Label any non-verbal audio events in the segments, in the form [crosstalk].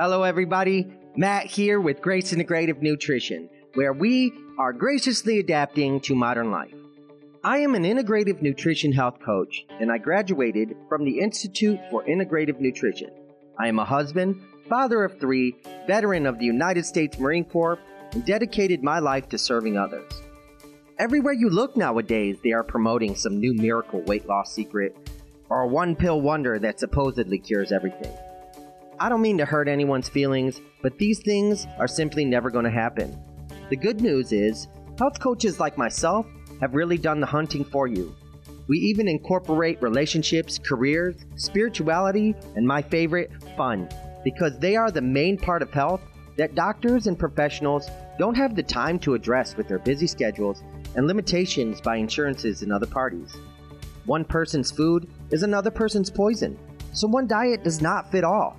Hello, everybody. Matt here with Grace Integrative Nutrition, where we are graciously adapting to modern life. I am an integrative nutrition health coach, and I graduated from the Institute for Integrative Nutrition. I am a husband, father of three, veteran of the United States Marine Corps, and dedicated my life to serving others. Everywhere you look nowadays, they are promoting some new miracle weight loss secret or one pill wonder that supposedly cures everything. I don't mean to hurt anyone's feelings, but these things are simply never going to happen. The good news is, health coaches like myself have really done the hunting for you. We even incorporate relationships, careers, spirituality, and my favorite, fun, because they are the main part of health that doctors and professionals don't have the time to address with their busy schedules and limitations by insurances and other parties. One person's food is another person's poison, so one diet does not fit all.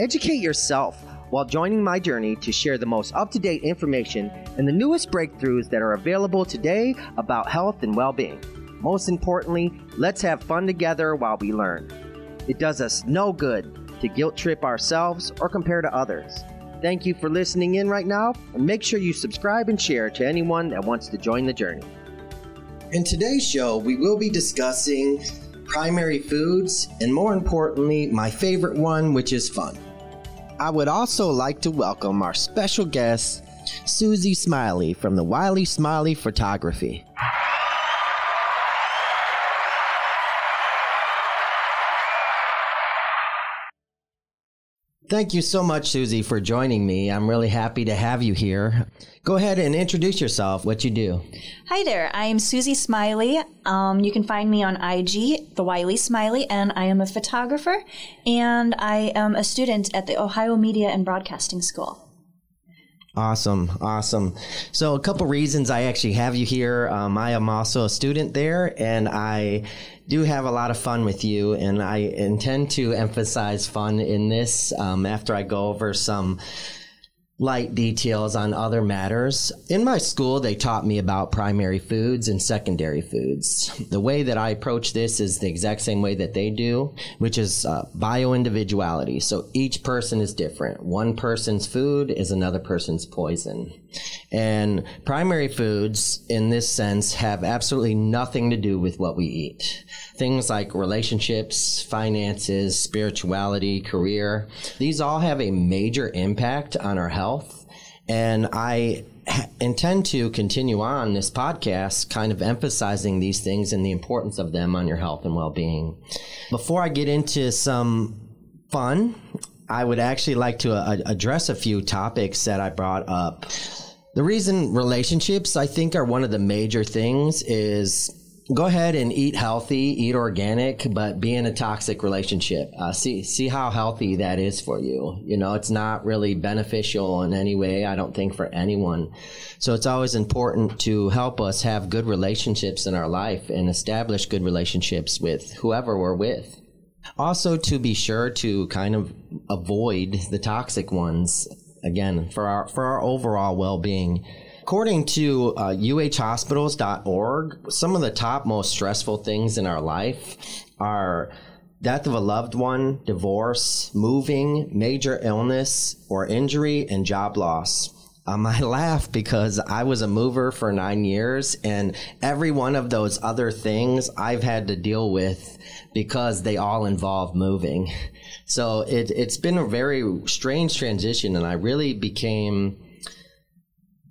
Educate yourself while joining my journey to share the most up to date information and the newest breakthroughs that are available today about health and well being. Most importantly, let's have fun together while we learn. It does us no good to guilt trip ourselves or compare to others. Thank you for listening in right now, and make sure you subscribe and share to anyone that wants to join the journey. In today's show, we will be discussing primary foods and, more importantly, my favorite one, which is fun. I would also like to welcome our special guest, Susie Smiley from the Wiley Smiley Photography. Thank you so much, Susie, for joining me. I'm really happy to have you here. Go ahead and introduce yourself, what you do. Hi there, I'm Susie Smiley. Um, you can find me on IG, The Wiley Smiley, and I am a photographer and I am a student at the Ohio Media and Broadcasting School. Awesome, awesome. So, a couple reasons I actually have you here. Um, I am also a student there, and I do have a lot of fun with you, and I intend to emphasize fun in this um, after I go over some light details on other matters. In my school, they taught me about primary foods and secondary foods. The way that I approach this is the exact same way that they do, which is uh, bio individuality. So each person is different. One person's food is another person's poison. And primary foods, in this sense, have absolutely nothing to do with what we eat. Things like relationships, finances, spirituality, career, these all have a major impact on our health. And I intend to continue on this podcast, kind of emphasizing these things and the importance of them on your health and well being. Before I get into some fun, I would actually like to uh, address a few topics that I brought up. The reason relationships, I think, are one of the major things is go ahead and eat healthy, eat organic, but be in a toxic relationship. Uh, see see how healthy that is for you. You know, it's not really beneficial in any way. I don't think for anyone. So it's always important to help us have good relationships in our life and establish good relationships with whoever we're with. Also, to be sure to kind of avoid the toxic ones again for our for our overall well-being according to uh, uhhospitals.org some of the top most stressful things in our life are death of a loved one divorce moving major illness or injury and job loss um, I [laughs] laugh because I was a mover for nine years, and every one of those other things I've had to deal with because they all involve moving. [laughs] So it, it's been a very strange transition, and I really became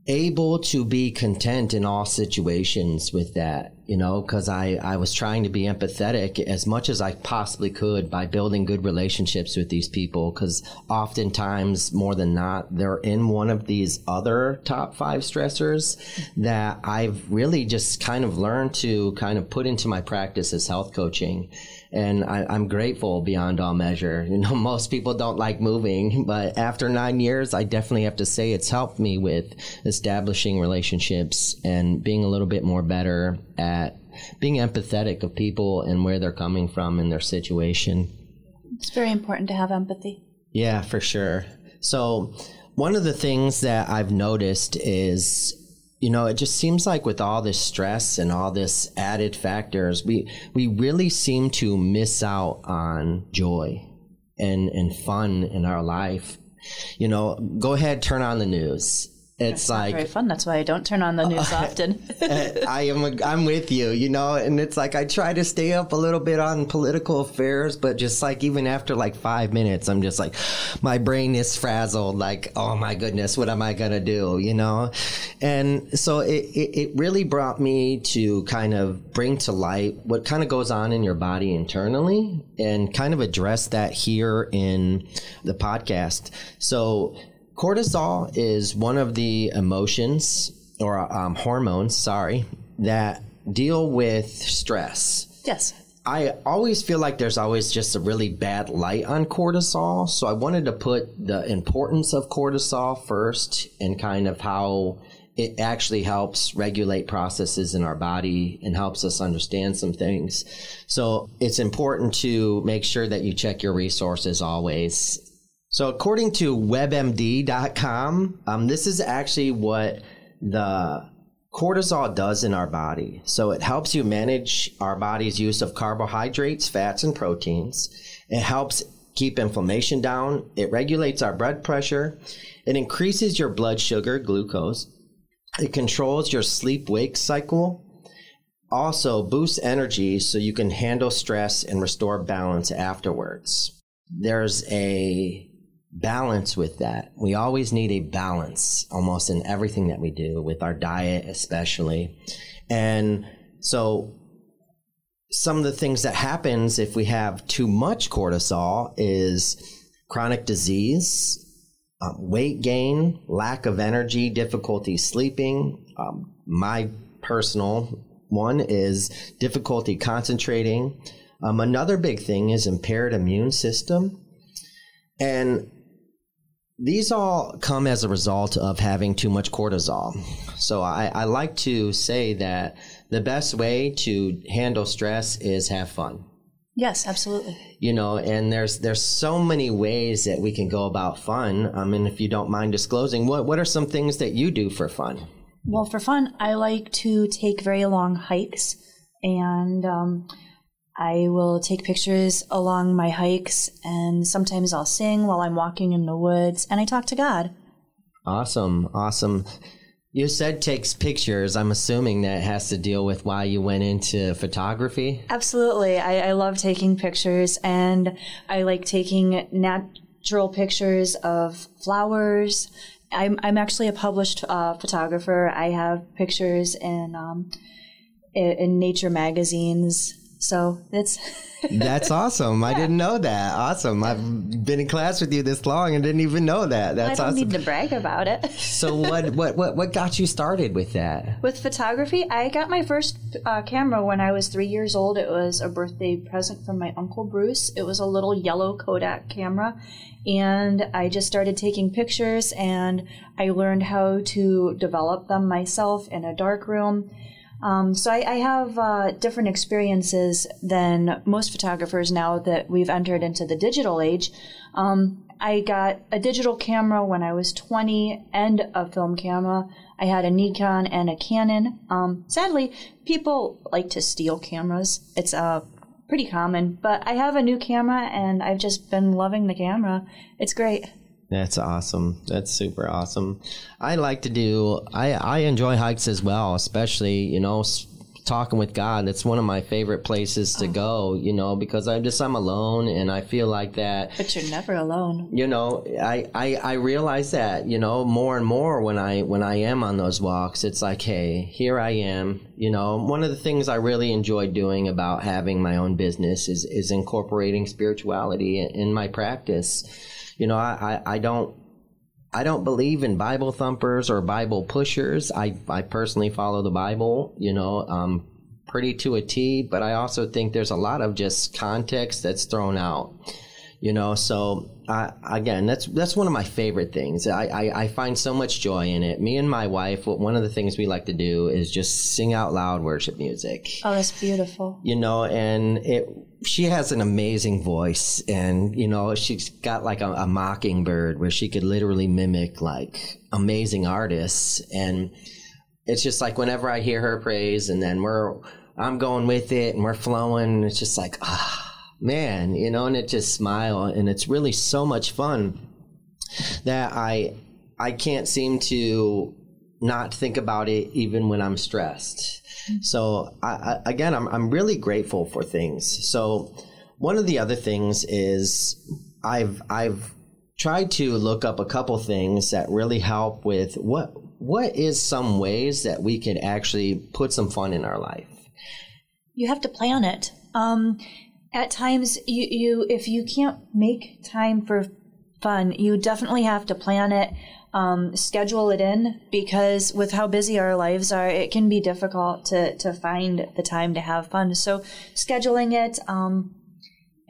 able to be content in all situations with that, you know, because I, I was trying to be empathetic as much as I possibly could by building good relationships with these people. Because oftentimes, more than not, they're in one of these other top five stressors that I've really just kind of learned to kind of put into my practice as health coaching and I, am grateful beyond all measure. [laughs] You know, most people don't like moving, but after nine years, I definitely have to say it's helped me with establishing relationships and being a little bit more better at being empathetic of people and where they're coming from in their situation. It's very important to have empathy. Yeah, for sure. So, one of the things that I've noticed is you know, it just seems like with all this stress and all this added factors, we we really seem to miss out on joy and and fun in our life. You know, go ahead, turn on the news. It's like Very fun. That's why I don't turn on the news [laughs] uh, often. Uh, I am a, I'm with you, you know, and it's like I try to stay up a little bit on political affairs, but just like even after like five minutes, I'm just like, my brain is frazzled. Like, oh my goodness, what am I gonna do, you know? And so it, it, it really brought me to kind of bring to light what kind of goes on in your body internally and kind of address that here in the podcast. So cortisol is one of the emotions or um, hormones, sorry, that deal with stress. yes. I always feel like there's always just a really bad light on cortisol. So I wanted to put the importance of cortisol first and kind of how it actually helps regulate processes in our body and helps us understand some things. So it's important to make sure that you check your resources always. So according to webmd.com, um, this is actually what the cortisol does in our body. So it helps you manage our body's use of carbohydrates, fats, and proteins. It helps keep inflammation down. It regulates our blood pressure. It increases your blood sugar, glucose. It controls your sleep wake cycle. Also boosts energy so you can handle stress and restore balance afterwards. There's a balance with that. We always need a balance almost in everything that we do with our diet, especially. And so some of the things that happens if we have too much cortisol is chronic disease, um, weight gain, lack of energy, difficulty sleeping. Um, my personal one is difficulty concentrating. Um, another big thing is impaired immune system. And these all come as a result of having too much cortisol. So I, I like to say that the best way to handle stress is have fun Yes, absolutely. you know and there's there's so many ways that we can go about fun i mean if you don't mind disclosing what what are some things that you do for fun Well, for fun, I like to take very long hikes, and um, I will take pictures along my hikes, and sometimes I'll sing while I'm walking in the woods, and I talk to God. awesome awesome you said takes pictures i'm assuming that has to deal with why you went into photography Absolutely. I, I love taking pictures, and I like taking natural pictures of flowers. I'm, I'm actually a published uh, photographer. I have pictures in, um, in, in nature magazines. So it's [laughs] that's awesome i didn't know that awesome i've been in class with you this long and didn't even know that That's I that's don't awesome need to brag about it. so what, what what what got you started with that With photography, I got my first uh, camera when I was three years old. It was a birthday present from my uncle Bruce. It was a little yellow Kodak camera, and I just started taking pictures. And I learned how to develop them myself in a dark room. Um, so I, I have uh, different experiences than most photographers now that we've entered into the digital age. Um, I got a digital camera when I was 20 and a film camera. I had a Nikon and a Canon. Um, sadly, people like to steal cameras. It's uh, pretty common, but I have a new camera and I've just been loving the camera. It's great. That's awesome. That's super awesome. I like to do. I I enjoy hikes as well, especially you know talking with God. It's one of my favorite places to oh. go. You know because I'm just I'm alone and I feel like that. But you're never alone. You know I I I realize that you know more and more when I when I am on those walks. It's like hey here I am. You know one of the things I really enjoy doing about having my own business is is incorporating spirituality in my practice. You know I I, I don't I don't believe in Bible thumpers or Bible pushers. I, I personally follow the Bible, you know, um, pretty to a T, but I also think there's a lot of just context that's thrown out, you know. So I, again, that's that's one of my favorite things. I, I, I find so much joy in it. Me and my wife, one of the things we like to do is just sing out loud worship music Oh, that's beautiful. you know, and it she has an amazing voice, and you know, she's got like a, a mockingbird where she could literally mimic like amazing artists, and it's just like whenever I hear her praise, and then we're I'm going with it, and we're flowing, it's just like ah man, you know, and it just smile, and it's really so much fun. that I I can't seem to not think about it even when I'm stressed. So I, I, again, I'm I'm really grateful for things. So one of the other things is I've I've tried to look up a couple things that really help with what what is some ways that we can actually put some fun in our life. You have to plan it. Um, at times, you, you if you can't make time for fun, you definitely have to plan it um, schedule it in because with how busy our lives are, it can be difficult to, to find the time to have fun. So scheduling it, um,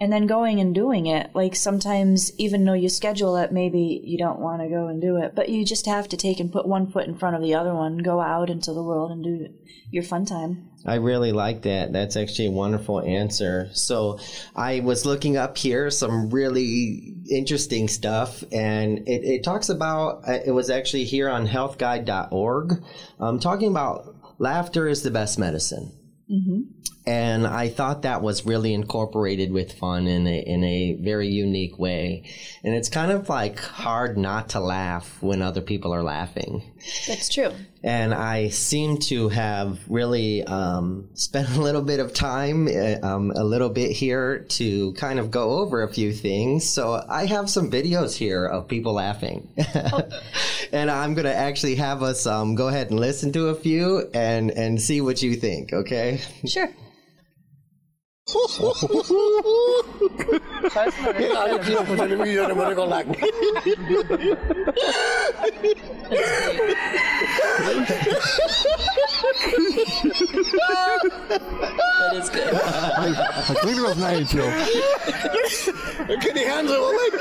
and then going and doing it. Like sometimes, even though you schedule it, maybe you don't want to go and do it, but you just have to take and put one foot in front of the other one, go out into the world and do your fun time. I really like that. That's actually a wonderful answer. So I was looking up here some really interesting stuff, and it, it talks about uh, it was actually here on healthguide.org, um, talking about laughter is the best medicine. Mm-hmm. And I thought that was really incorporated with fun in a, in a very unique way. And it's kind of like hard not to laugh when other people are laughing. That's true. And I seem to have really um, [laughs] spent a little bit of time, uh, um, a little bit here to kind of go over a few things. So I have some videos here of people laughing. Oh. [laughs] and I'm going to actually have us um, go ahead and listen to a few and, and see what you think, okay? Sure. That is good. I think it was Nigel. Can you handle it?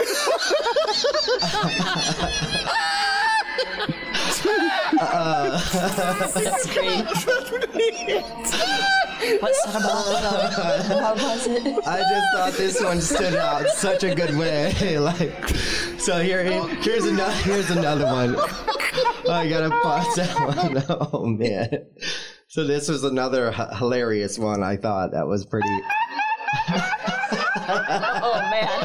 Uh, That's [laughs] great. What's that about? How was it? I just thought this one stood out such a good way. [laughs] like, so here, here's another, here's another one. Oh, I gotta pause that one. [laughs] Oh man. So this was another h- hilarious one. I thought that was pretty. oh man.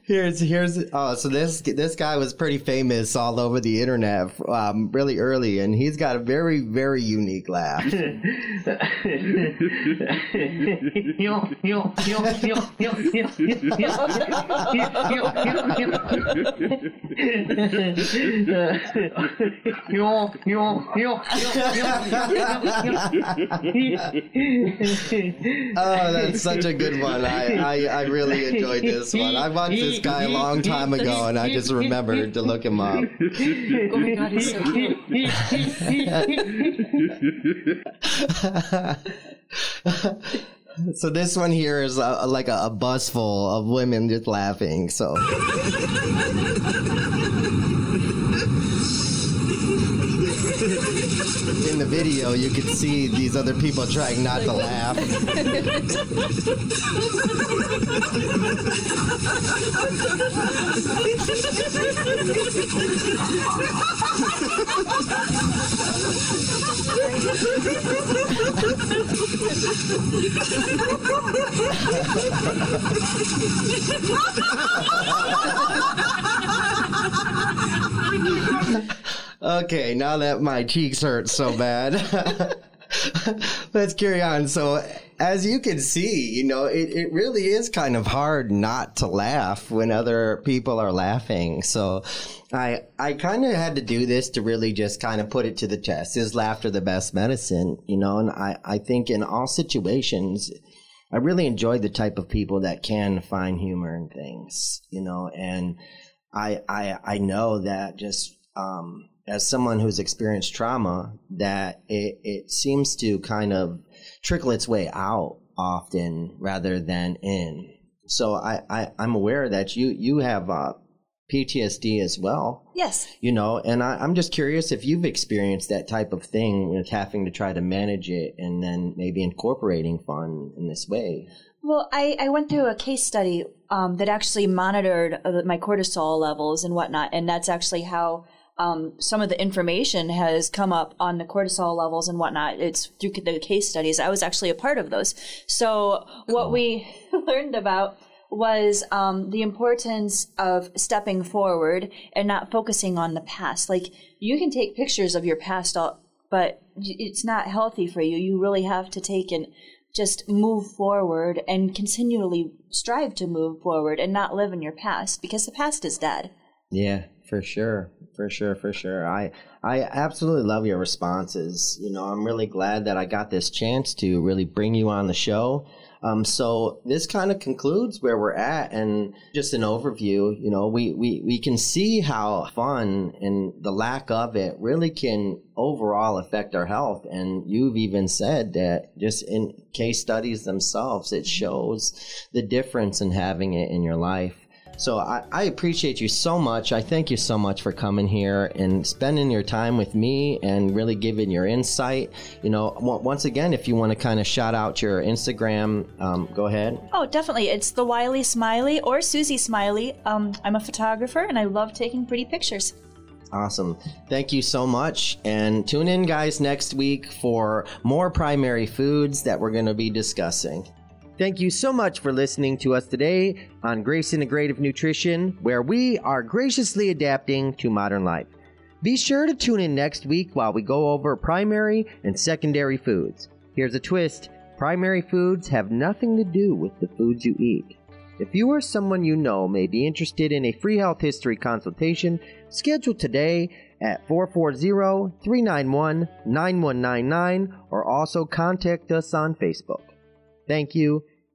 here's here's oh so this this guy was pretty famous all over the internet um, really early and he's got a very very unique laugh. [laughs] Oh that's such a good one. I, I, I really enjoyed this one. I watched this guy a long time ago, and I just remembered to look him up. oh my god, he's so cute. so this one here is a, like a, a bus full of women just laughing. So. Video, you could see these other people trying not to laugh. [laughs] Okay, now that my cheeks hurt so bad, [laughs] let's carry on. So, as you can see, you know, it, it really is kind of hard not to laugh when other people are laughing. So, I I kind of had to do this to really just kind of put it to the test. Is laughter the best medicine? You know, and I, I think in all situations, I really enjoy the type of people that can find humor in things, you know, and I I I know that just um, as someone who's experienced trauma that it, it seems to kind of trickle its way out often rather than in. So I, I am aware that you you have uh, PTSD as well. Yes. You know, and I, I'm just curious if you've experienced that type of thing with having to try to manage it and then maybe incorporating fun in this way. Well, I, I went through a case study um, that actually monitored uh, my cortisol levels and whatnot, and that's actually how um, some of the information has come up on the cortisol levels and whatnot. It's through the case studies. I was actually a part of those. So what we [laughs] learned about was um, the importance of stepping forward and not focusing on the past. Like you can take pictures of your past, but it's not healthy for you. You really have to take and just move forward and continually strive to move forward and not live in your past because the past is dead. Yeah, for sure. For sure, for sure. I I absolutely love your responses. You know, I'm really glad that I got this chance to really bring you on the show. Um, so this kind of concludes where we're at and just an overview, you know, we, we, we can see how fun and the lack of it really can overall affect our health. And you've even said that just in case studies themselves, it shows the difference in having it in your life. So I, I, appreciate you so much. I thank you so much for coming here and spending your time with me and really giving your insight. You know, once again, if you want to kind of shout out your Instagram, um, go ahead. Oh, definitely. It's the Wiley Smiley or Susie Smiley. Um, I'm a photographer and I love taking pretty pictures. Awesome. Thank you so much. And tune in, guys, next week for more primary foods that we're going to be discussing. Thank you so much for listening to us today on Grace Integrative Nutrition, where we are graciously adapting to modern life. Be sure to tune in next week while we go over primary and secondary foods. Here's a twist primary foods have nothing to do with the foods you eat. If you or someone you know may be interested in a free health history consultation, schedule today at 440 391 9199 or also contact us on Facebook. Thank you